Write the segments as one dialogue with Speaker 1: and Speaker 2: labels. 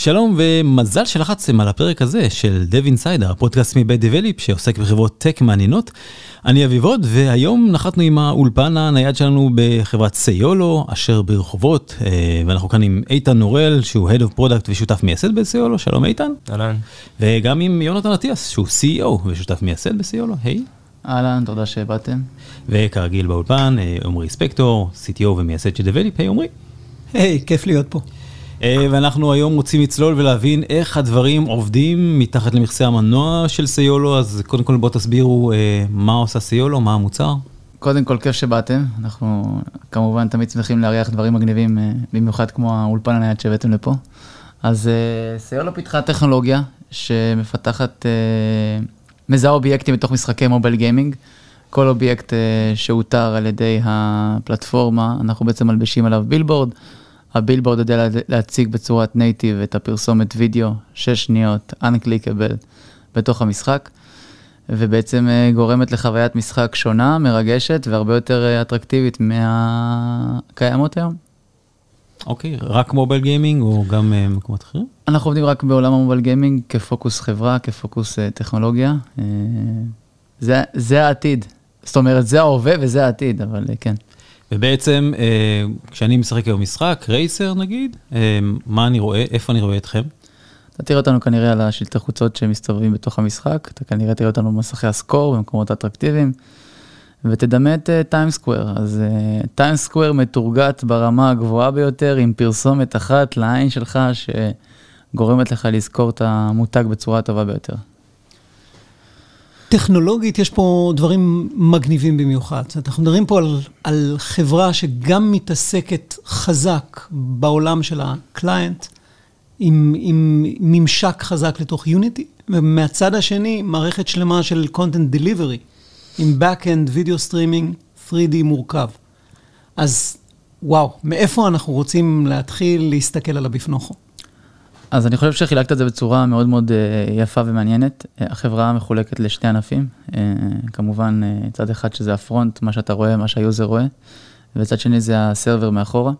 Speaker 1: שלום ומזל שלחצתם על הפרק הזה של Dev Insider, הפודקאסט מבית Develop שעוסק בחברות טק מעניינות. אני אביב הוד והיום נחתנו עם האולפן הנייד שלנו בחברת סיולו אשר ברחובות אה, ואנחנו כאן עם איתן נורל שהוא Head of Product ושותף מייסד בסיולו, שלום איתן.
Speaker 2: אהלן.
Speaker 1: וגם עם יונתן אטיאס שהוא CEO ושותף מייסד בסיולו, היי.
Speaker 3: אהלן, תודה שבאתם.
Speaker 1: וכרגיל באולפן אה, עמרי ספקטור, CTO ומייסד של Develop, היי עמרי.
Speaker 4: היי, כיף להיות פה.
Speaker 1: אה, ואנחנו היום רוצים לצלול ולהבין איך הדברים עובדים מתחת למכסה המנוע של סיולו, אז קודם כל בואו תסבירו אה, מה עושה סיולו, מה המוצר.
Speaker 3: קודם כל, כיף שבאתם. אנחנו כמובן תמיד שמחים לארח דברים מגניבים, אה, במיוחד כמו האולפן הנייד שהבאתם לפה. אז סיולו פיתחה טכנולוגיה שמפתחת, מזהה אובייקטים בתוך משחקי mobile gaming. כל אובייקט שאותר על ידי הפלטפורמה, אנחנו בעצם מלבישים עליו בילבורד. הבילבורד יודע להציג בצורת native את הפרסומת וידאו, 6 שניות, Unclickable, בתוך המשחק, ובעצם אה, גורמת לחוויית משחק שונה, מרגשת והרבה יותר אה, אטרקטיבית מהקיימות היום.
Speaker 1: אוקיי, okay, רק מובייל גיימינג או גם uh, מקומות אחרים?
Speaker 3: אנחנו עובדים רק בעולם המובייל גיימינג כפוקוס חברה, כפוקוס uh, טכנולוגיה. Uh, זה, זה העתיד. זאת אומרת, זה ההווה וזה העתיד, אבל uh, כן.
Speaker 1: ובעצם, אה, כשאני משחק היום משחק, רייסר נגיד, אה, מה אני רואה, איפה אני רואה אתכם?
Speaker 3: אתה תראה אותנו כנראה על השלטי חוצות שמסתובבים בתוך המשחק, אתה כנראה תראה אותנו במסכי הסקור במקומות אטרקטיביים, ותדמה את טיים סקוואר. אז טיים סקוואר מתורגת ברמה הגבוהה ביותר, עם פרסומת אחת לעין שלך, שגורמת לך לזכור את המותג בצורה הטובה ביותר.
Speaker 4: טכנולוגית יש פה דברים מגניבים במיוחד. זאת אומרת, אנחנו מדברים פה על, על חברה שגם מתעסקת חזק בעולם של הקליינט, עם, עם ממשק חזק לתוך Unity, ומהצד השני, מערכת שלמה של content delivery, עם back-end, video streaming, 3D מורכב. אז וואו, מאיפה אנחנו רוצים להתחיל להסתכל על הבפנוכו?
Speaker 3: אז אני חושב שחילקת את זה בצורה מאוד מאוד אה, יפה ומעניינת. אה, החברה מחולקת לשתי ענפים, אה, כמובן צד אחד שזה ה front, מה שאתה רואה, מה שה user רואה, וצד שני זה ה server מאחורה.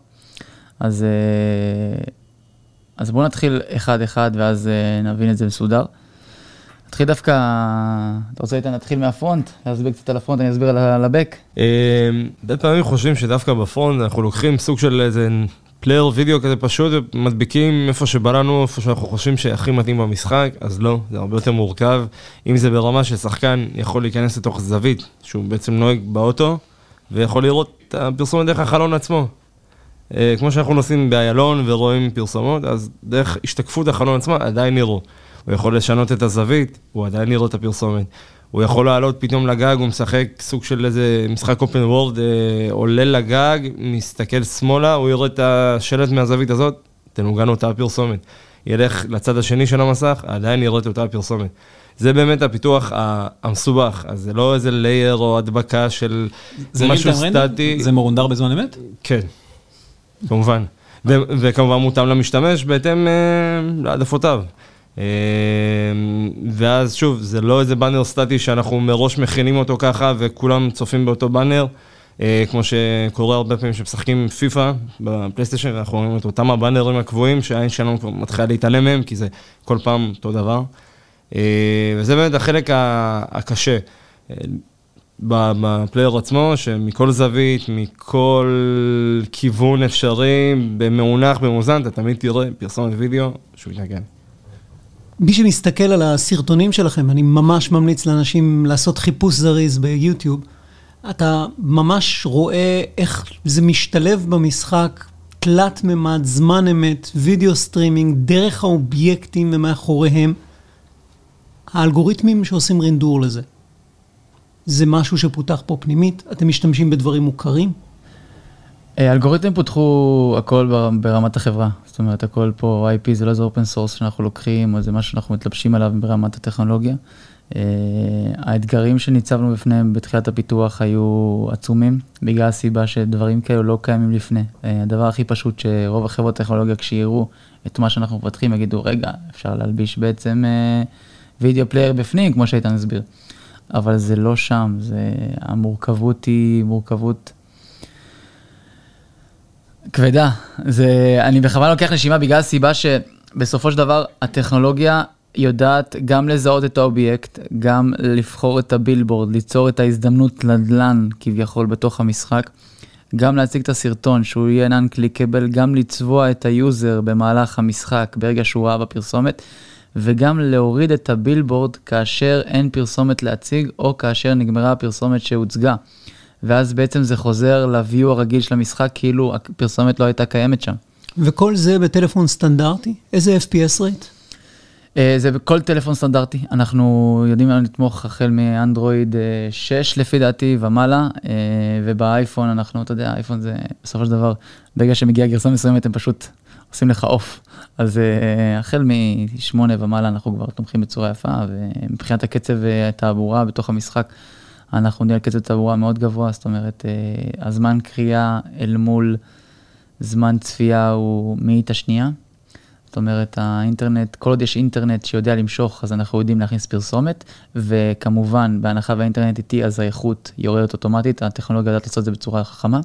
Speaker 3: אז, אז בואו נתחיל אחד-אחד ואז נבין את זה מסודר. נתחיל דווקא, אתה רוצה איתן נתחיל מה front, להסביר קצת על ה front, אני אסביר על ה back.
Speaker 2: הרבה פעמים חושבים שדווקא ב front אנחנו לוקחים סוג של איזה player וידאו כזה פשוט ומדביקים איפה שבא לנו, איפה שאנחנו חושבים שהכי מתאים במשחק, אז לא, זה הרבה יותר מורכב. אם זה ברמה ששחקן יכול להיכנס לתוך זווית, שהוא בעצם נוהג באוטו, ויכול לראות את הפרסומת דרך החלון עצמו. אה, כמו שאנחנו נוסעים באיילון ורואים פרסומות, אז דרך השתקפות החלון עצמה עדיין נראו. הוא יכול לשנות את הזווית, הוא עדיין נראה את הפרסומת. הוא יכול לעלות פתאום לגג, הוא משחק סוג של איזה משחק אופן וורד, אה, עולה לגג, מסתכל שמאלה, הוא יורד את השלט מהזווית הזאת, תנוגן אותה הפרסומת. ילך לצד השני של המסך, עדיין יראה את אותה הפרסומת. זה באמת הפיתוח המסובך, אז זה לא איזה לייר או הדבקה של משהו סטטי.
Speaker 1: זה מרונדר בזמן אמת?
Speaker 2: כן, כמובן. וכמובן מותאם למשתמש בהתאם אה, להעדפותיו. אמ, ואז שוב, זה לא איזה באנר סטטי שאנחנו מראש מכינים אותו ככה וכולם צופים באותו באנר. אה, כמו שקורה הרבה פעמים שמשחקים פיפא בפלייסטיישן, אנחנו רואים את אותם הבאנרים הקבועים שהעין שלנו כבר מתחילה להתעלם מהם, כי זה כל פעם אותו דבר. אה, וזה באמת החלק הקשה. אה, בפלייר עצמו, שמכל זווית, מכל כיוון אפשרי, במאונח, במאוזן, אתה תמיד תראה פרסומת וידאו שהוא יתנגן.
Speaker 4: מי שמסתכל על הסרטונים שלכם, אני ממש ממליץ לאנשים לעשות חיפוש זריז ביוטיוב. אתה ממש רואה איך זה משתלב במשחק, תלת מימד, זמן אמת, video streaming, דרך האובייקטים ומאחוריהם. האלגוריתמים שעושים רינדור לזה. זה משהו שפותח פה פנימית, אתם משתמשים בדברים מוכרים?
Speaker 3: אה, אלגוריתמים פותחו הכל ברמת החברה, זאת אומרת הכל פה IP זה לא איזה open source שאנחנו לוקחים או זה משהו שאנחנו מתלבשים עליו ברמת הטכנולוגיה. אה, האתגרים שניצבנו בפניהם בתחילת הפיתוח היו עצומים, בגלל הסיבה שדברים כאלו לא קיימים לפני. אה, הדבר הכי פשוט שרוב החברות טכנולוגיה כשיראו את מה שאנחנו מפתחים יגידו, רגע, אפשר להלביש בעצם video player בפנים, כמו שאיתן הסביר. אבל זה לא שם, זה, המורכבות היא מורכבות כבדה. זה, אני בכוונה לוקח נשימה בגלל הסיבה שבסופו של דבר הטכנולוגיה יודעת גם לזהות את האובייקט, גם לבחור את הבילבורד, ליצור את ההזדמנות נדל"ן כביכול בתוך המשחק, גם להציג את הסרטון שהוא יהיה non-clickable, גם לצבוע את ה user במהלך המשחק ברגע שהוא ראה בפרסומת, וגם להוריד את הבילבורד כאשר אין פרסומת להציג או כאשר נגמרה הפרסומת שהוצגה. ואז בעצם זה חוזר ל-view הרגיל של המשחק כאילו הפרסומת לא הייתה קיימת שם.
Speaker 4: וכל זה בטלפון סטנדרטי? איזה FPS rate?
Speaker 3: אה, זה בכל טלפון סטנדרטי, אנחנו יודעים לתמוך החל מאנדרואיד 6 אה, לפי דעתי ומעלה, אה, ובאייפון אנחנו, אתה יודע, אייפון זה בסופו של דבר, ברגע שמגיעה גרסה מסוימת הם פשוט עושים לך עוף. אז החל מ-8 ומעלה אנחנו כבר תומכים בצורה יפה, ומבחינת הקצב התעבורה בתוך המשחק, אנחנו על קצב תעבורה מאוד גבוה, זאת אומרת, הזמן קריאה אל מול זמן צפייה הוא מאית השנייה. זאת אומרת, האינטרנט, כל עוד יש אינטרנט שיודע למשוך, אז אנחנו יודעים להכניס פרסומת, וכמובן, בהנחה והאינטרנט איטי, אז האיכות יורדת אוטומטית, הטכנולוגיה יודעת לעשות את זה בצורה חכמה.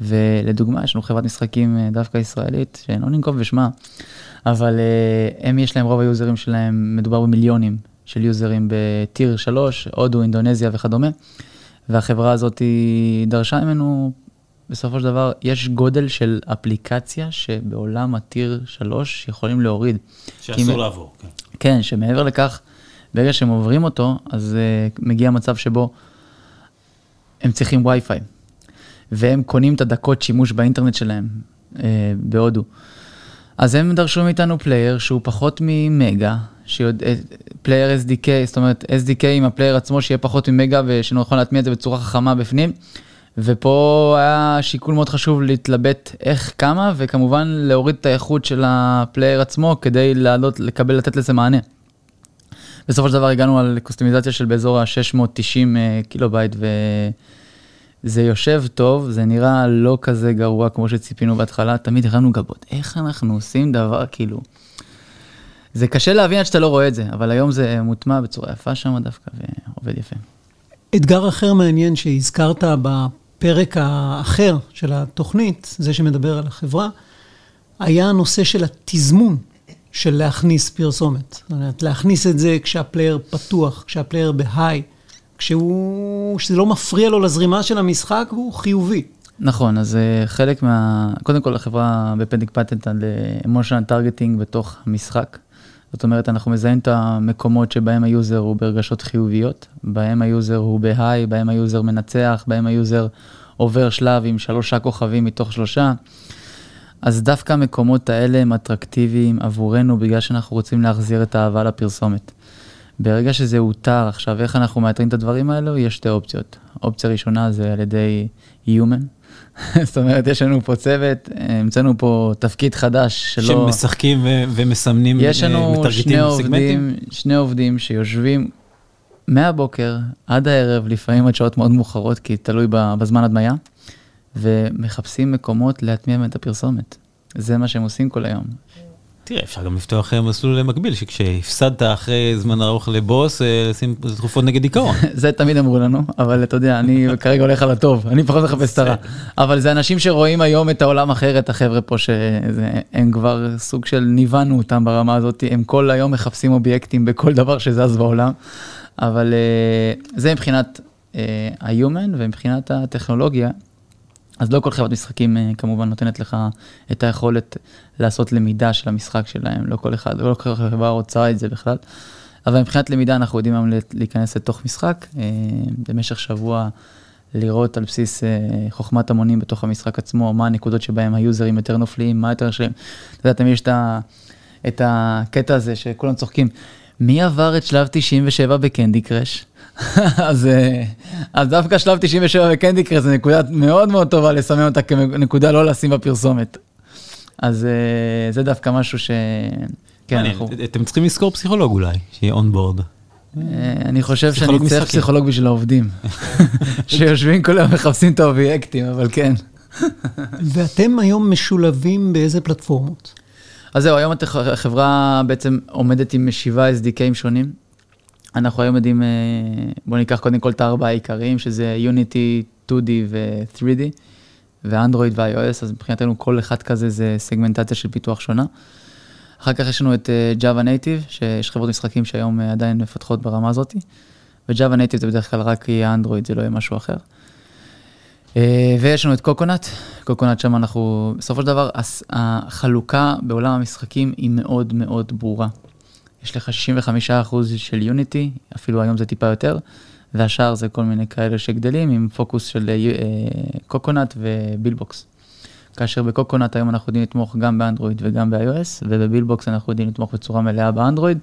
Speaker 3: ולדוגמה, יש לנו חברת משחקים אה, דווקא ישראלית, שלא ננקוב בשמה, אבל אה, הם, יש להם, רוב היוזרים שלהם, מדובר במיליונים של יוזרים בטיר 3, הודו, אינדונזיה וכדומה, והחברה הזאת דרשה ממנו בסופו של דבר יש גודל של אפליקציה שבעולם הטיר 3 יכולים להוריד.
Speaker 1: שאסור כי... לעבור, כן.
Speaker 3: כן, שמעבר לכך, ברגע שהם עוברים אותו, אז אה, מגיע מצב שבו הם צריכים וי-פיי, והם קונים את הדקות שימוש באינטרנט שלהם אה, בהודו. אז הם דרשו מאיתנו player שהוא פחות ממגה, שיוד... player SDK, זאת אומרת SDK עם ה player עצמו שיהיה פחות ממגה ושנוכל להטמיע את זה בצורה חכמה בפנים. ופה היה שיקול מאוד חשוב להתלבט איך, כמה, וכמובן להוריד את האיכות של ה player עצמו כדי לעלות, לקבל, לתת לזה מענה. בסופו של דבר הגענו על קוסטומיזציה של באזור ה-690 אה, קילו בייט, וזה יושב טוב, זה נראה לא כזה גרוע כמו שציפינו בהתחלה, תמיד הרמנו גבות, איך אנחנו עושים דבר כאילו... זה קשה להבין עד שאתה לא רואה את זה, אבל היום זה מוטמע בצורה יפה שם דווקא, ועובד יפה.
Speaker 4: אתגר אחר מעניין שהזכרת הפרק האחר של התוכנית, זה שמדבר על החברה, היה הנושא של התזמון של להכניס פרסומת. זאת אומרת, להכניס את זה כשה player פתוח, כשה player ב high, כשהוא, שזה לא מפריע לו לזרימה של המשחק והוא חיובי.
Speaker 3: נכון, אז אה, חלק מה... קודם כל החברה ב pending פטנט על emotional targeting בתוך המשחק. זאת אומרת, אנחנו מזהים את המקומות שבהם ה user הוא ברגשות חיוביות, בהם ה user הוא ב high, בהם ה user מנצח, בהם ה user עובר שלב עם שלושה כוכבים מתוך שלושה. אז דווקא המקומות האלה הם אטרקטיביים עבורנו בגלל שאנחנו רוצים להחזיר את האהבה לפרסומת. ברגע שזה הותר, עכשיו איך אנחנו מאתרים את הדברים האלו? יש שתי אופציות. אופציה ראשונה זה על ידי Human, זאת אומרת, יש לנו פה צוות, המצאנו פה תפקיד חדש שלא...
Speaker 1: שמשחקים ו- ומסמנים,
Speaker 3: יש לנו שני עובדים, שני עובדים שיושבים מהבוקר עד הערב, לפעמים עד שעות מאוד מאוחרות, כי תלוי בזמן הדמיה, ומחפשים מקומות להטמיע את הפרסומת. זה מה שהם עושים כל היום.
Speaker 1: תראה, אפשר גם לפתוח אה, מסלול מקביל, שכשהפסדת אחרי זמן ארוך לבוס, אה, לשים תרופות נגד דיכאון.
Speaker 3: זה תמיד אמרו לנו, אבל אתה יודע, אני כרגע הולך על הטוב, אני פחות מחפש את הרע. אבל זה אנשים שרואים היום את העולם אחרת, החבר'ה פה, שהם כבר סוג של ניוונו אותם ברמה הזאת, הם כל היום מחפשים אובייקטים בכל דבר שזז בעולם. אבל אה, זה מבחינת ה-human ומבחינת הטכנולוגיה, אז לא כל חברת משחקים אה, כמובן נותנת לך את היכולת לעשות למידה של המשחק שלהם, לא כל אחד, לא כל חברה רוצה את זה בכלל. אבל מבחינת למידה אנחנו יודעים היום להיכנס לתוך משחק, אה, במשך שבוע לראות על בסיס אה, חוכמת המונים בתוך המשחק עצמו, מה הנקודות שבהם היוזרים יותר נופלים, מה יותר שלהם. אתה יודע, תמיד יש את הקטע הזה שכולם צוחקים, מי עבר את שלב 97 בקנדי קראש? אז, אה, אז דווקא שלב 97 בקנדי קראש זה נקודה מאוד מאוד טובה לסמן אותה כנקודה לא לשים בפרסומת. אז אה, זה דווקא משהו ש...
Speaker 1: כן, אנחנו... אתם צריכים לזכור פסיכולוג אולי, שיהיה אונבורד.
Speaker 3: אני חושב שאני צריך
Speaker 1: משחקים.
Speaker 3: פסיכולוג בשביל העובדים, שיושבים כל היום מחפשים את האובייקטים, אבל כן.
Speaker 4: ואתם היום משולבים באיזה פלטפורמות?
Speaker 3: אז זהו, היום החברה בעצם עומדת עם שבעה SDKים שונים. אנחנו היום יודעים, אה, בואו ניקח קודם כל את הארבעה העיקריים, שזה Unity, 2D ו-3D, ואנדרואיד ו-iOS, אז מבחינתנו כל אחד כזה זה סגמנטציה של פיתוח שונה. אחר כך יש לנו את אה, Java Native, שיש חברות משחקים שהיום אה, עדיין מפתחות ברמה הזאת, ו-Java Native זה בדרך כלל רק יהיה אנדרואיד, זה לא יהיה משהו אחר. ויש לנו את קוקונט, קוקונט שם אנחנו, בסופו של דבר, החלוקה בעולם המשחקים היא מאוד מאוד ברורה. יש לך 65% של Unity, אפילו היום זה טיפה יותר, והשאר זה כל מיני כאלה שגדלים עם פוקוס של אה, Cocos ו Buildbox. כאשר בקוקונט היום אנחנו יודעים לתמוך גם באנדרואיד וגם ב-iOS, וב Buildbox אנחנו יודעים לתמוך בצורה מלאה באנדרואיד.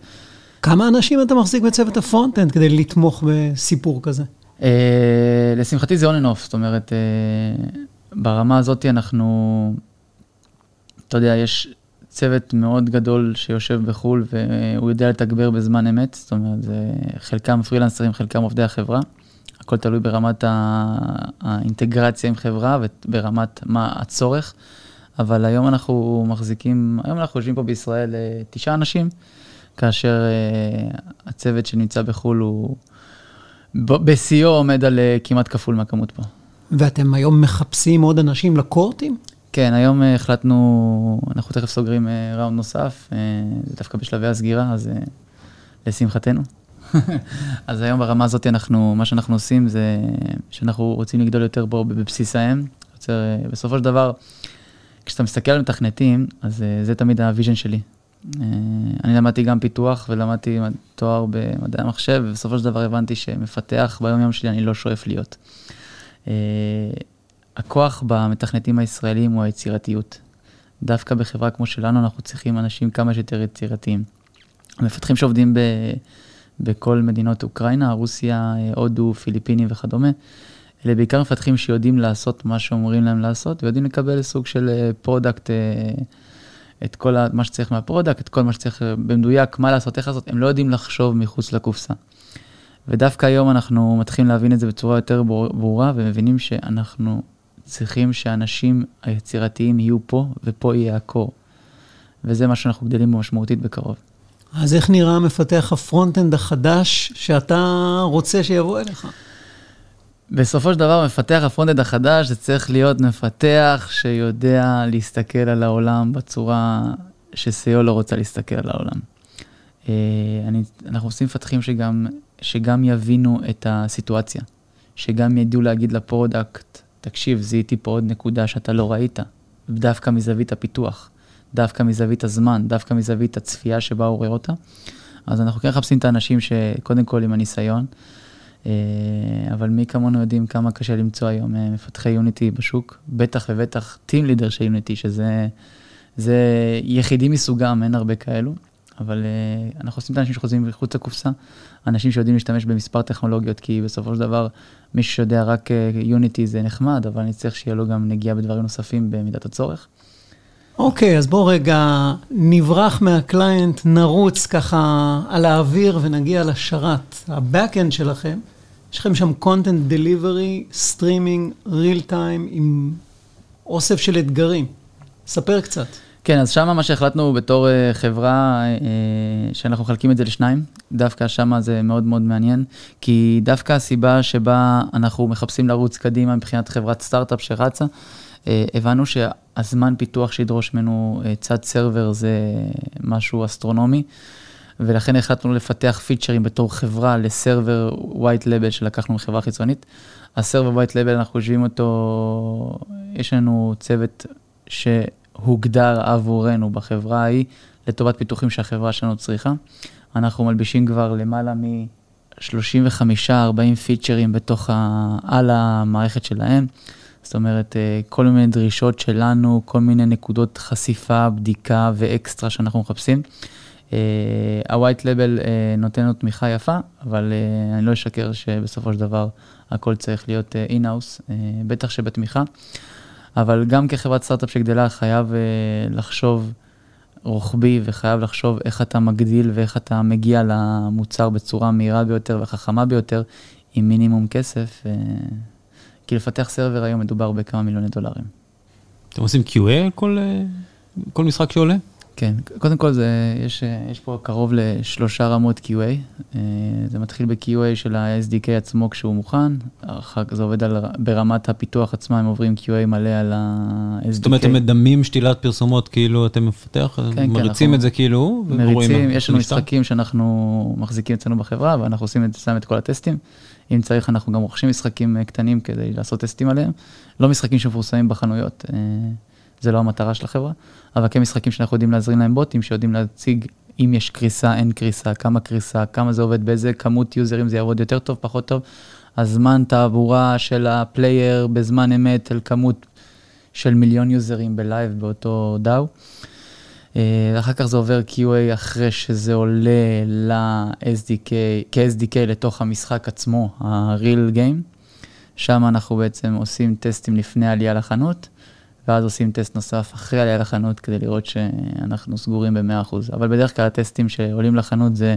Speaker 4: כמה אנשים אתה מחזיק בצוות ה front-end כדי לתמוך בסיפור כזה?
Speaker 3: אה, לשמחתי זה on and off, זאת אומרת, אה, ברמה הזאת אנחנו, אתה יודע, יש צוות מאוד גדול שיושב בחו"ל והוא יודע לתגבר בזמן אמת, זאת אומרת, זה חלקם פרילנסרים, חלקם עובדי החברה. הכל תלוי ברמת האינטגרציה עם חברה וברמת מה הצורך. אבל היום אנחנו מחזיקים, היום אנחנו יושבים פה בישראל אה, תשעה אנשים, כאשר אה, הצוות שנמצא בחו"ל הוא בשיאו עומד על אה, כמעט כפול מהכמות פה.
Speaker 4: ואתם היום מחפשים עוד אנשים לקורטים?
Speaker 3: כן, היום אה, החלטנו, אנחנו תכף סוגרים אה, ראונד נוסף, אה, זה דווקא בשלבי הסגירה, אז לשמחתנו. אז היום ברמה הזאת אנחנו, מה שאנחנו עושים זה שאנחנו רוצים לגדול יותר בו בבסיס האם. בסופו של דבר, כשאתה מסתכל על מתכנתים, אז זה תמיד ה vision שלי. אני למדתי גם פיתוח ולמדתי תואר במדעי המחשב, ובסופו של דבר הבנתי שמפתח ביום יום שלי אני לא שואף להיות. אה, הכוח במתכנתים הישראלים הוא היצירתיות. דווקא בחברה כמו שלנו אנחנו צריכים אנשים כמה שיותר יצירתיים. המפתחים שעובדים ב, בכל מדינות אוקראינה, רוסיה, אה, הודו, פיליפינים וכדומה, אלה בעיקר מפתחים שיודעים לעשות מה שאומרים להם לעשות, ויודעים לקבל סוג של product, את כל מה שצריך מה product, את כל מה שצריך אה, במדויק, מה לעשות, איך לעשות, הם לא יודעים לחשוב מחוץ לקופסה. ודווקא היום אנחנו מתחילים להבין את זה בצורה יותר ברורה, ומבינים שאנחנו צריכים שהאנשים היצירתיים יהיו פה, ופה יהיה ה core. וזה מה שאנחנו גדלים בו משמעותית בקרוב.
Speaker 4: אז איך נראה מפתח ה front-end החדש שאתה רוצה שיבוא אליך?
Speaker 3: בסופו של דבר, מפתח ה front-end החדש, זה צריך להיות מפתח שיודע להסתכל על העולם בצורה ש CEO לא רוצה להסתכל על העולם. אה, אני, אנחנו עושים מפתחים שגם, שגם יבינו את הסיטואציה, שגם ידעו להגיד ל product, תקשיב, זיהיתי פה עוד נקודה שאתה לא ראית, דווקא מזווית הפיתוח, דווקא מזווית הזמן, דווקא מזווית הצפייה שבה הוא רואה אותה. אז אנחנו כן מחפשים את האנשים שקודם כל עם הניסיון, אה, אבל מי כמונו יודעים כמה קשה למצוא היום אה, מפתחי יוניטי בשוק, בטח ובטח טים לידר של יוניטי, שזה זה יחידי מסוגם, אין הרבה כאלו, אבל אה, אנחנו עושים את האנשים שחוזרים מחוץ לקופסה, אנשים שיודעים להשתמש במספר טכנולוגיות, כי בסופו של דבר, מי שיודע רק יוניטי זה נחמד, אבל אני צריך שיהיה לו גם נגיעה בדברים נוספים במידת הצורך.
Speaker 4: אוקיי, אז בוא רגע נברח מהקליינט, נרוץ ככה על האוויר ונגיע לשרת. ה-Backend שלכם, יש לכם שם content delivery, streaming, real time, עם אוסף של אתגרים. ספר קצת.
Speaker 3: כן, אז שמה מה שהחלטנו בתור אה, חברה, אה, שאנחנו מחלקים את זה לשניים, דווקא שמה זה מאוד מאוד מעניין, כי דווקא הסיבה שבה אנחנו מחפשים לרוץ קדימה מבחינת חברת סטארט-אפ שרצה, אה, הבנו שהזמן פיתוח שידרוש ממנו אה, צד סרבר זה משהו אסטרונומי, ולכן החלטנו לפתח פיצ'רים בתור חברה לסרבר white label שלקחנו מחברה חיצונית. הסרבר white label, אנחנו יושבים אותו, יש לנו צוות שהוגדר עבורנו בחברה ההיא, לטובת פיתוחים שהחברה שלנו צריכה. אנחנו מלבישים כבר למעלה מ-35-40 פיצ'רים בתוך ה... על המערכת שלהם. זאת אומרת, אה, כל מיני דרישות שלנו, כל מיני נקודות חשיפה, בדיקה ואקסטרה שאנחנו מחפשים. ה-white label אה, נותן לנו תמיכה יפה, אבל אה, אני לא אשקר שבסופו של דבר הכל צריך להיות in-house, בטח שבתמיכה. אבל גם כחברת סטארט-אפ שגדלה, חייב לחשוב רוחבי וחייב לחשוב איך אתה מגדיל ואיך אתה מגיע למוצר בצורה מהירה ביותר וחכמה ביותר עם מינימום כסף. אה, כי לפתח server היום מדובר בכמה מיליוני דולרים.
Speaker 1: אתם עושים QA כל, אה, כל משחק שעולה?
Speaker 3: כן, קודם כל זה, יש, יש פה קרוב לשלושה רמות QA. אה, זה מתחיל ב-QA של ה-SDK עצמו כשהוא מוכן, אחר כך זה עובד על, ברמת הפיתוח עצמה, הם עוברים QA מלא על ה-SDK.
Speaker 1: זאת אומרת, הם מדמים שתילת פרסומות כאילו אתם מפתח, כן, כן מריצים כן, את זה כאילו?
Speaker 3: מריצים, יש לנו משחקים שאנחנו מחזיקים אצלנו בחברה, ואנחנו עושים את, את כל הטסטים. אם צריך, אנחנו גם רוכשים משחקים אה, קטנים כדי לעשות טסטים עליהם. לא משחקים שמפורסמים בחנויות, אה, זה לא המטרה של החברה, אבל כן משחקים שאנחנו יודעים להזרים להם בוטים, שיודעים להציג אם יש קריסה, אין קריסה, כמה קריסה, כמה זה עובד, באיזה כמות יוזרים זה יעבוד יותר טוב, פחות טוב. הזמן תעבורה של ה player בזמן אמת אל כמות של מיליון יוזרים ב live באותו DAU. אה, אחר כך זה עובר QA אחרי שזה עולה ל-SDK, כ-SDK לתוך המשחק עצמו, ה-real game. שם אנחנו בעצם עושים טסטים לפני העלייה לחנות, ואז עושים טסט נוסף אחרי העלייה לחנות כדי לראות שאנחנו סגורים ב-100%. אבל בדרך כלל הטסטים שעולים לחנות זה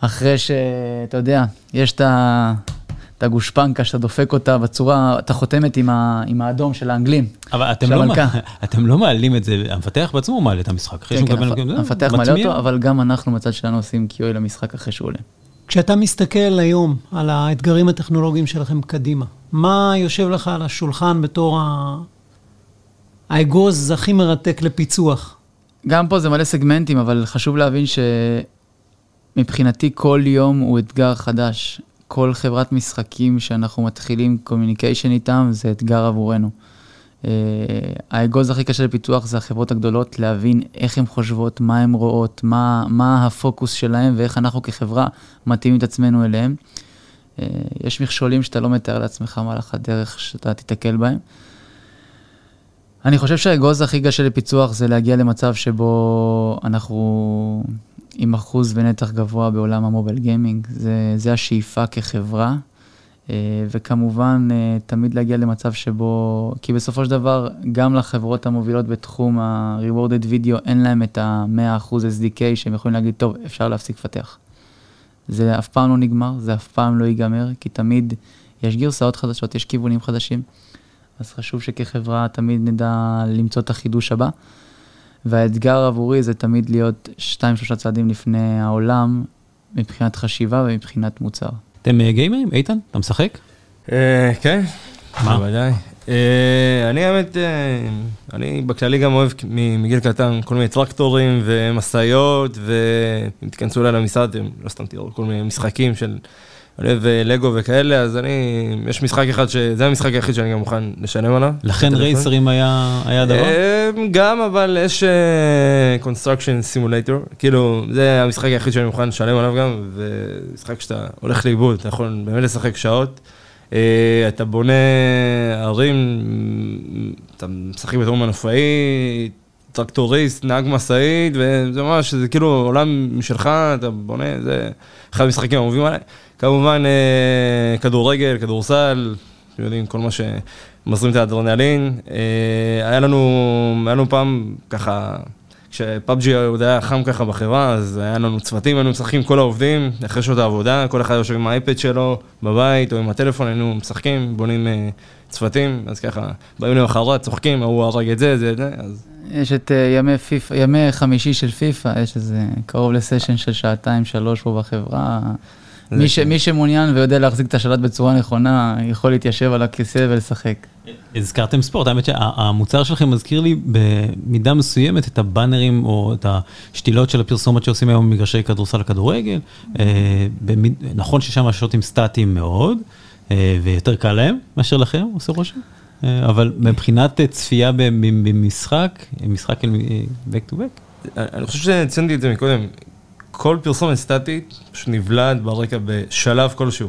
Speaker 3: אחרי שאתה יודע, יש את ה... את הגושפנקה שאתה דופק אותה בצורה, אתה חותמת עם, ה, עם האדום של האנגלים.
Speaker 1: אבל אתם לא, אתם לא מעלים את זה, המפתח בעצמו מעלה את המשחק.
Speaker 3: כן, כן, המפ... המפתח מעלה אותו, אבל גם אנחנו מצד שלנו עושים QA למשחק אחרי שהוא עולה.
Speaker 4: כשאתה מסתכל היום על האתגרים הטכנולוגיים שלכם קדימה, מה יושב לך על השולחן בתור ה... האגוז הכי מרתק לפיצוח?
Speaker 3: גם פה זה מלא סגמנטים, אבל חשוב להבין שמבחינתי כל יום הוא אתגר חדש. כל חברת משחקים שאנחנו מתחילים communication איתם, זה אתגר עבורנו. אה, האגוז הכי קשה לפיתוח זה החברות הגדולות, להבין איך הן חושבות, מה הן רואות, מה, מה הפוקוס שלהן ואיך אנחנו כחברה מתאימים את עצמנו אליהם. Uh, יש מכשולים שאתה לא מתאר לעצמך מהלך הדרך שאתה תיתקל בהם. אני חושב שהאגוז הכי קשה לפיצוח זה להגיע למצב שבו אנחנו עם אחוז ונתח גבוה בעולם המוביל גיימינג, זה, זה השאיפה כחברה, אה, וכמובן אה, תמיד להגיע למצב שבו, כי בסופו של דבר גם לחברות המובילות בתחום ה-rewarded video אין להם את ה-100% SDK שהם יכולים להגיד, טוב, אפשר להפסיק לפתח. זה אף פעם לא נגמר, זה אף פעם לא ייגמר, כי תמיד יש גרסאות חדשות, יש כיוונים חדשים, אז חשוב שכחברה תמיד נדע למצוא את החידוש הבא. והאתגר עבורי זה תמיד להיות שתיים, שלושה צעדים לפני העולם, מבחינת חשיבה ומבחינת מוצר.
Speaker 1: אתם אה, גיימרים? איתן, אתה משחק?
Speaker 2: אה, כן, מה? בוודאי. אה, אני האמת, אני בכללי גם אוהב מגיל קטן כל מיני טרקטורים ומשאיות, ואם תיכנסו אליי למשרד, לא סתם תראו כל מיני משחקים של... אני אוהב אה, לגו וכאלה, אז אני, יש משחק אחד שזה המשחק היחיד שאני גם מוכן לשלם עליו.
Speaker 1: לכן רייסרים היה הדבר? אה,
Speaker 2: גם, אבל יש uh, Construction Simulator, כאילו, זה המשחק היחיד שאני מוכן לשלם עליו גם, ומשחק שאתה הולך לאיבוד, אתה יכול באמת לשחק שעות. Uh, אתה בונה ערים, אתה משחק בתור מנופאי, טרקטוריסט, נהג משאית, וזה ממש, זה כאילו עולם משלך, אתה בונה, זה אחד המשחקים האהובים עליי. כמובן, אה, כדורגל, כדורסל, אתם יודעים, כל מה שמזרים את האדרנלין. אה, היה לנו, היה לנו פעם ככה, כש PUBG עוד היה חם ככה בחברה, אז היה לנו צוותים, היינו משחקים כל העובדים, אחרי שעות העבודה, כל אחד יושב עם האייפד שלו בבית או עם הטלפון, היינו משחקים, בונים אה, צוותים, אז ככה, באים למחרת, צוחקים, ההוא הרג את זה, זה, זה, אז...
Speaker 3: יש את ימי פיפא, ימי חמישי של פיפא, יש איזה קרוב לסשן של שעתיים, שלוש פה בחברה. מי, ש, מי שמעוניין ויודע להחזיק את השלט בצורה נכונה, יכול להתיישב על הכיסא ולשחק.
Speaker 1: הזכרתם ספורט, האמת שהמוצר שלכם מזכיר לי במידה מסוימת את הבאנרים או את השתילות של הפרסומת שעושים היום במגרשי כדורסל לכדורגל. אה, נכון ששם השוטים סטטיים מאוד, אה, ויותר קל להם מאשר לכם, עושה רושם. אה, אבל מבחינת צפייה במשחק, משחק back to back.
Speaker 2: אני חושב שציינתי את זה מקודם, כל פרסומת סטטית פשוט נבלעת ברקע בשלב כלשהו.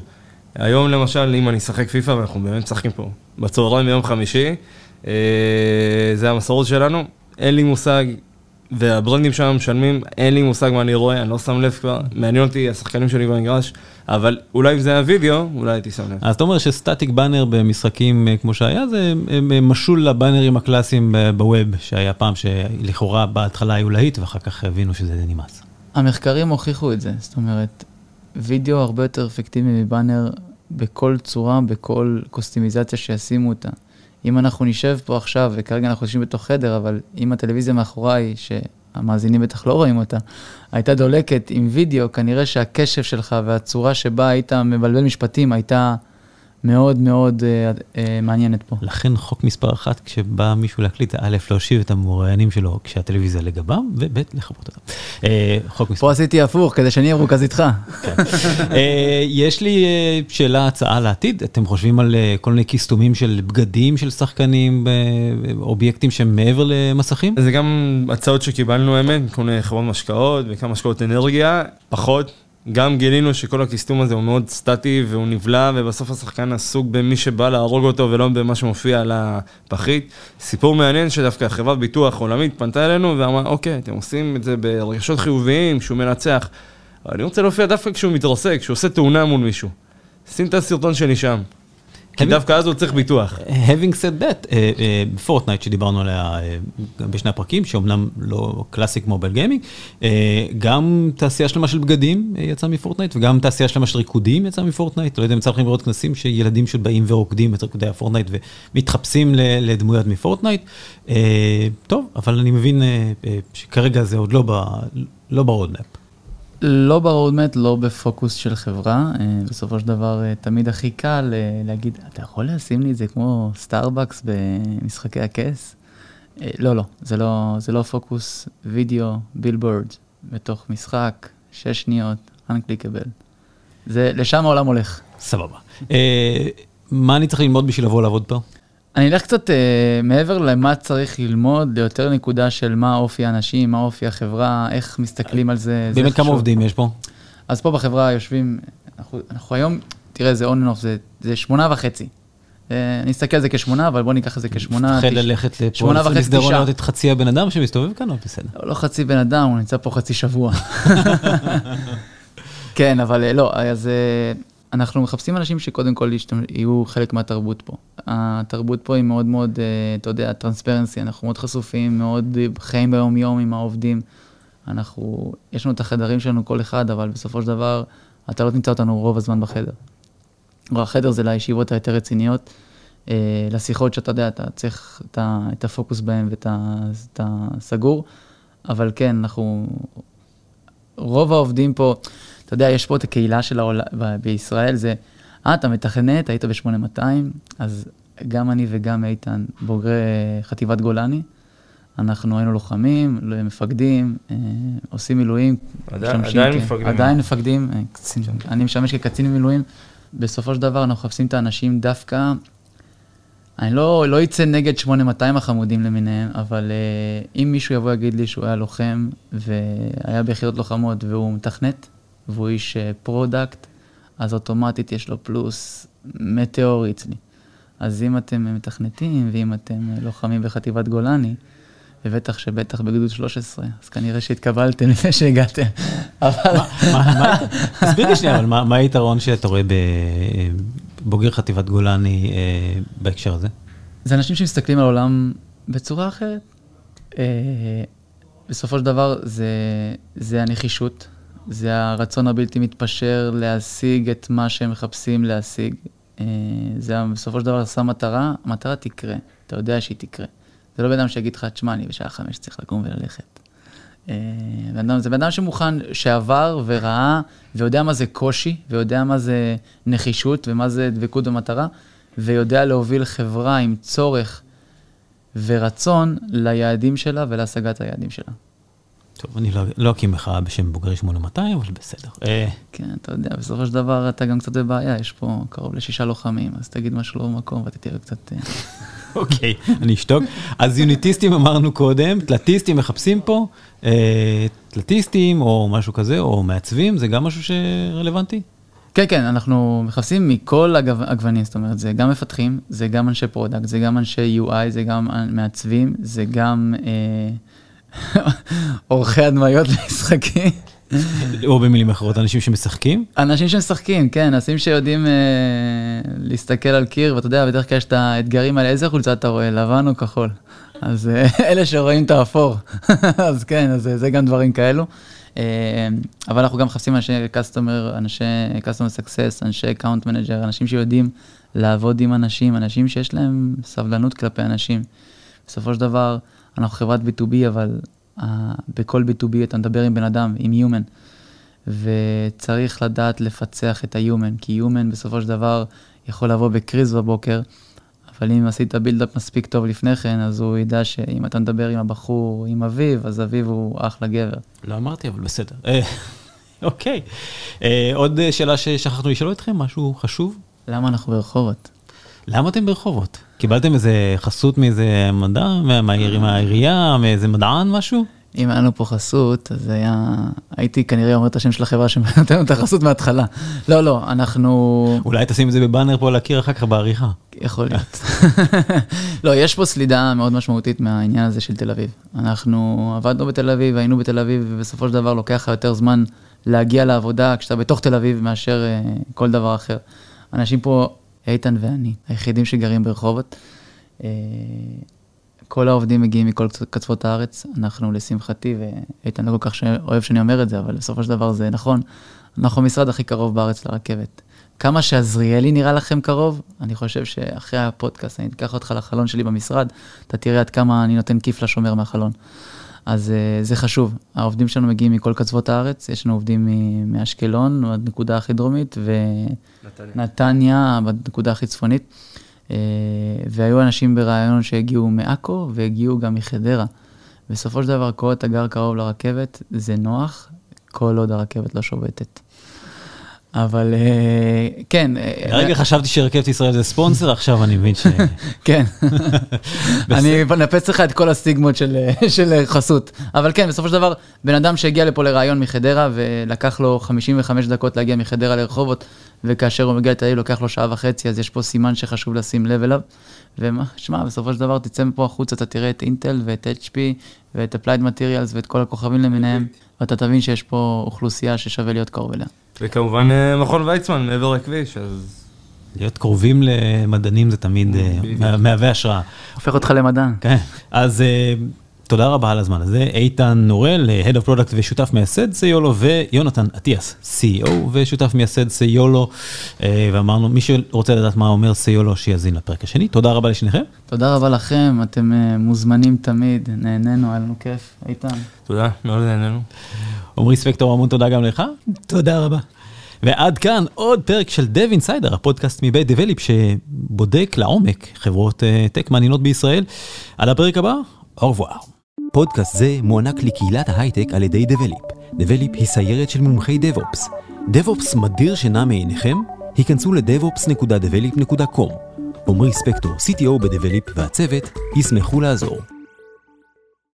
Speaker 2: היום למשל, אם אני אשחק פיפא, ואנחנו באמת משחקים פה בצהריים ביום חמישי, אה, זה המסורת שלנו, אין לי מושג והברנדים שם משלמים, אין לי מושג מה אני רואה, אני לא שם לב כבר, מעניין אותי השחקנים שלי במגרש, אבל אולי אם זה היה וידאו, אולי הייתי שם לב.
Speaker 1: אז אתה אומר שסטטיק באנר במשחקים אה, כמו שהיה, זה משול לבאנרים הקלאסיים בווב, שהיה פעם שלכאורה בהתחלה היו להיט ואחר כך הבינו שזה נמאס.
Speaker 3: המחקרים הוכיחו את זה, זאת אומרת, וידאו הרבה יותר אפקטיבי מבאנר בכל צורה, בכל קוסטימיזציה שישימו אותה. אם אנחנו נשב פה עכשיו, וכרגע אנחנו יושבים בתוך חדר, אבל אם הטלוויזיה מאחוריי, שהמאזינים בטח לא רואים אותה, הייתה דולקת עם וידאו, כנראה שהקשב שלך והצורה שבה היית מבלבל משפטים הייתה מאוד מאוד אה, אה, מעניינת פה.
Speaker 1: לכן חוק מספר אחת, כשבא מישהו להקליט, א', להושיב את המרואיינים שלו כשהטלוויזיה לגבם, וב', לכבות אותם. אה, חוק מספר
Speaker 3: פה עשיתי הפוך, כדי שאני אהיה מרוכז איתך.
Speaker 1: אה, יש לי אה, שאלה, הצעה לעתיד. אתם חושבים על אה, כל מיני כיסטומים של בגדים של שחקנים, אה, אובייקטים שהם מעבר למסכים?
Speaker 2: זה גם הצעות שקיבלנו האמת, כל מיני חברות משקאות וכמה משקאות אנרגיה, פחות. גם גילינו שכל הכיסטום הזה הוא מאוד סטטי והוא נבלע, ובסוף השחקן עסוק במי שבא להרוג אותו ולא במה שמופיע על הפחית. סיפור מעניין שדווקא חברת ביטוח עולמית פנתה אלינו ואמרה, אוקיי, אתם עושים את זה ברגשות חיוביים, שהוא מנצח. אבל אני רוצה להופיע דווקא כשהוא מתרסק, כשהוא עושה תאונה מול מישהו. שים את הסרטון שלי שם. כי דווקא אז הוא צריך ביטוח.
Speaker 1: Having said that, אה, אה, פורטנייט שדיברנו עליה אה, בשני הפרקים, שאומנם לא classic mobile gaming, אה, גם תעשייה שלמה של בגדים אה, יצאה מפורטנייט, וגם תעשייה שלמה של ריקודים יצאה מפורטנייט. לא יודע אם יצא לכם לראות כנסים שילדים שבאים ורוקדים את ריקודי הפורטנייט ומתחפשים לדמויות מפורטנייט. אה, טוב, אבל אני מבין אה, אה, שכרגע זה עוד לא ב- לא ב roadmap.
Speaker 3: לא ב roadmap, לא בפוקוס של חברה. אה, בסופו של דבר, אה, תמיד הכי קל אה, להגיד, אתה יכול לשים לי את זה כמו סטארבקס במשחקי הכס? לא, לא, זה לא, זה לא פוקוס וידאו, בילבורד, בתוך משחק, שש שניות, unclickable. זה, לשם העולם הולך.
Speaker 1: סבבה. מה אני צריך ללמוד בשביל לבוא לעבוד פה?
Speaker 3: אני אלך קצת אה, מעבר למה צריך ללמוד, ליותר נקודה של מה אופי האנשים, מה אופי החברה, איך מסתכלים על זה.
Speaker 1: באמת כמה. עובדים יש פה?
Speaker 3: אז פה בחברה יושבים, אנחנו, אנחנו היום, תראה, זה on and off, זה, זה שמונה וחצי. אה, אני אסתכל על זה כשמונה, אבל בוא ניקח את זה כשמונה.
Speaker 1: מפחד ללכת לפה,
Speaker 3: שמונה וחצי, תשעה.
Speaker 1: לראות את חצי הבן אדם שמסתובב כאן, אבל בסדר.
Speaker 3: לא, לא חצי בן אדם, הוא נמצא פה חצי שבוע. כן, אבל אה, לא, אז אנחנו מחפשים אנשים שקודם כל ישתמ... יהיו חלק מהתרבות פה. התרבות פה היא מאוד מאוד, אה, אתה יודע, טרנספרנסי, אנחנו מאוד חשופים, מאוד אה, חיים ביום-יום עם העובדים. אנחנו, יש לנו את החדרים שלנו כל אחד, אבל בסופו של דבר, אתה לא תמצא אותנו רוב הזמן בחדר. החדר זה לישיבות היותר רציניות, אה, לשיחות שאתה יודע, אתה צריך את, את הפוקוס בהם ואת את הסגור, אבל כן, אנחנו, רוב העובדים פה, אתה יודע, יש פה את הקהילה של העולם, בישראל, זה, אה, אתה מתכנת, היית ב-8200, אז גם אני וגם איתן, בוגרי אה, חטיבת גולני, אנחנו היינו לוחמים, לא- מפקדים, אה, עושים מילואים.
Speaker 2: עדיין- עדיין
Speaker 3: כ-
Speaker 2: מפקדים.
Speaker 3: עדיין מפקדים, אה, קצין, אני משמש כקצין במילואים. בסופו של דבר אנחנו מחפשים את האנשים דווקא, אני לא, לא אצא נגד 8200 החמודים למיניהם, אבל אה, אם מישהו יבוא ויגיד לי שהוא היה לוחם והיה ביחידות לוחמות והוא מתכנת, והוא איש product, אז אוטומטית יש לו פלוס מטאורי אצלי. אז אם אתם מתכנתים ואם אתם אה, לוחמים בחטיבת גולני, ובטח שבטח בגדוד 13, אז כנראה שהתקבלתם לפני שהגעתם. אבל...
Speaker 1: תסביר לי שנייה, אבל מה היתרון שאתה רואה בבוגר חטיבת גולני אה, בהקשר הזה?
Speaker 3: זה אנשים שמסתכלים על העולם בצורה אחרת. אה, בסופו של דבר זה הנחישות, זה הרצון הבלתי מתפשר להשיג את מה שהם מחפשים להשיג. אה, זה בסופו של דבר שם מטרה, המטרה תקרה, אתה יודע שהיא תקרה. זה לא בן אדם שיגיד לך, תשמע, אני בשעה חמש צריך לקום וללכת. אה, זה בן אדם שמוכן, שעבר וראה, ויודע מה זה קושי, ויודע מה זה נחישות, ומה זה דבקות במטרה, ויודע להוביל חברה עם צורך ורצון ליעדים שלה ולהשגת היעדים שלה.
Speaker 1: טוב, אני לא- לא אקים מחאה בשם בוגרי 8200, אבל בסדר. אה,
Speaker 3: כן, אתה יודע, בסופו של דבר אתה גם קצת בבעיה, יש פה קרוב לשישה לוחמים, אז תגיד משהו לא במקום ואתה תראה קצת... אה,
Speaker 1: אוקיי, אני אשתוק. אז יוניטיסטים אמרנו קודם, תלתיסטים מחפשים פה, אה, תלתיסטים או משהו כזה, או מעצבים, זה גם משהו שרלוונטי?
Speaker 3: כן, כן, אנחנו מחפשים מכל הגו- הגוונים, זאת אומרת, זה גם מפתחים, זה גם אנשי product, זה גם אנשי UI, זה גם מעצבים, זה גם, אה, עורכי הדמיות למשחקים.
Speaker 1: או במילים אחרות, אנשים שמשחקים?
Speaker 3: אנשים שמשחקים, כן, אנשים שיודעים אה, להסתכל על קיר, ואתה יודע, בדרך כלל יש את האתגרים האלה, איזה חולצה אתה רואה, לבן או כחול? אז אה, אלה שרואים את האפור, אז כן, אז אה, זה גם דברים כאלו. אה, אבל אנחנו גם מחפשים אנשי customer, אנשי customer success, אנשי account manager, אנשים שיודעים לעבוד עם אנשים, אנשים שיש להם סבלנות כלפי אנשים. בסופו של דבר, אנחנו חברת B2B, אבל uh, בכל B2B אתה מדבר עם בן אדם, עם Human, וצריך לדעת לפצח את ה-Human, כי Human בסופו של דבר יכול לבוא בקריז בבוקר, אבל אם עשית בילדאפ מספיק טוב לפני כן, אז הוא ידע שאם אתה מדבר עם הבחור, עם אביו, אז אביו הוא אחלה גבר.
Speaker 1: לא אמרתי, אבל בסדר. אה, אוקיי. אה, עוד שאלה ששכחנו לשאול אתכם, משהו חשוב?
Speaker 3: למה אנחנו ברחובות?
Speaker 1: למה אתם ברחובות? קיבלתם איזה חסות מאיזה מדע, מהעירייה, מאיזה מדען, משהו?
Speaker 3: אם היה לנו פה חסות, אז היה... הייתי כנראה אומר את השם של החברה שנותנת את החסות מההתחלה. לא, לא, אנחנו...
Speaker 1: אולי תשים את זה בבאנר פה על הקיר אחר כך בעריכה.
Speaker 3: יכול להיות. לא, יש פה סלידה מאוד משמעותית מהעניין הזה של תל אביב. אנחנו עבדנו בתל אביב, היינו בתל אביב, ובסופו של דבר לוקח לך יותר זמן להגיע לעבודה כשאתה בתוך תל אביב מאשר uh, כל דבר אחר. אנשים פה, איתן ואני, היחידים שגרים ברחובות. Uh, כל העובדים מגיעים מכל קצוות הארץ, אנחנו לשמחתי, ואיתן לא כל כך אוהב שאני אומר את זה, אבל בסופו של דבר זה נכון, אנחנו המשרד הכי קרוב בארץ לרכבת. כמה שעזריאלי נראה לכם קרוב, אני חושב שאחרי הפודקאסט אני אקח אותך לחלון שלי במשרד, אתה תראה עד כמה אני נותן כיף לשומר מהחלון. אז uh, זה חשוב, העובדים שלנו מגיעים מכל קצוות הארץ, יש לנו עובדים מאשקלון, בנקודה הכי דרומית, ונתניה, בנקודה הכי צפונית. אה, והיו אנשים ברעיון שהגיעו מעכו והגיעו גם מחדרה. בסופו של דבר, כל אתה גר קרוב לרכבת, זה נוח, כל עוד הרכבת לא שובתת. אבל אה, כן.
Speaker 1: לרגע אה, חשבתי שרכבת ישראל זה ספונסר, עכשיו אני מבין ש...
Speaker 3: כן. אני אנפץ לך את כל הסטיגמות של חסות. אבל כן, בסופו של דבר, בן אדם שהגיע לפה לראיון מחדרה, ולקח לו 55 דקות להגיע מחדרה לרחובות, וכאשר הוא מגיע לתל אביב לוקח לו שעה וחצי, אז יש פה סימן שחשוב לשים לב אליו. ושמע, בסופו של דבר תצא מפה החוצה, אתה תראה את אינטל ואת HP ואת Applied Materials ואת כל הכוכבים למיניהם, ואתה תבין שיש פה אוכלוסייה ששווה להיות קרוב אליה.
Speaker 2: וכמובן אה, מכון ויצמן מעבר לכביש, אז...
Speaker 1: להיות קרובים למדענים זה תמיד אה, מהווה השראה.
Speaker 3: הופך אותך למדען.
Speaker 1: כן, אז אה, תודה רבה על הזמן הזה. איתן נורל, Head of Product ושותף מייסד סיולו, ויונתן אטיאס, CEO ושותף מייסד סיולו. ואמרנו, מי שרוצה לדעת מה אומר סיולו, שיאזין לפרק השני. תודה רבה לשניכם.
Speaker 3: תודה רבה לכם, אתם מוזמנים תמיד, נהנינו, היה לנו כיף. איתן.
Speaker 2: תודה, מאוד נהנינו.
Speaker 1: עמרי ספקטור, המון תודה גם לך.
Speaker 4: תודה רבה.
Speaker 1: ועד כאן עוד פרק של Dev Insider, הפודקאסט מבית דבליפ שבודק לעומק חברות טק מעניינות בישראל. עד הפרק הבא, au revoir.
Speaker 5: פודקאסט זה מוענק לקהילת ההייטק על ידי דבליפ. דבליפ היא סיירת של מומחי DevOps. DevOps מדיר שינה מעיניכם? היכנסו ל-devops.develop.com. עמרי ספקטור, CTO בדבליפ והצוות, ישמחו לעזור.